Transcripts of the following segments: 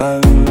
phone.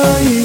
you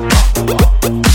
Thank you.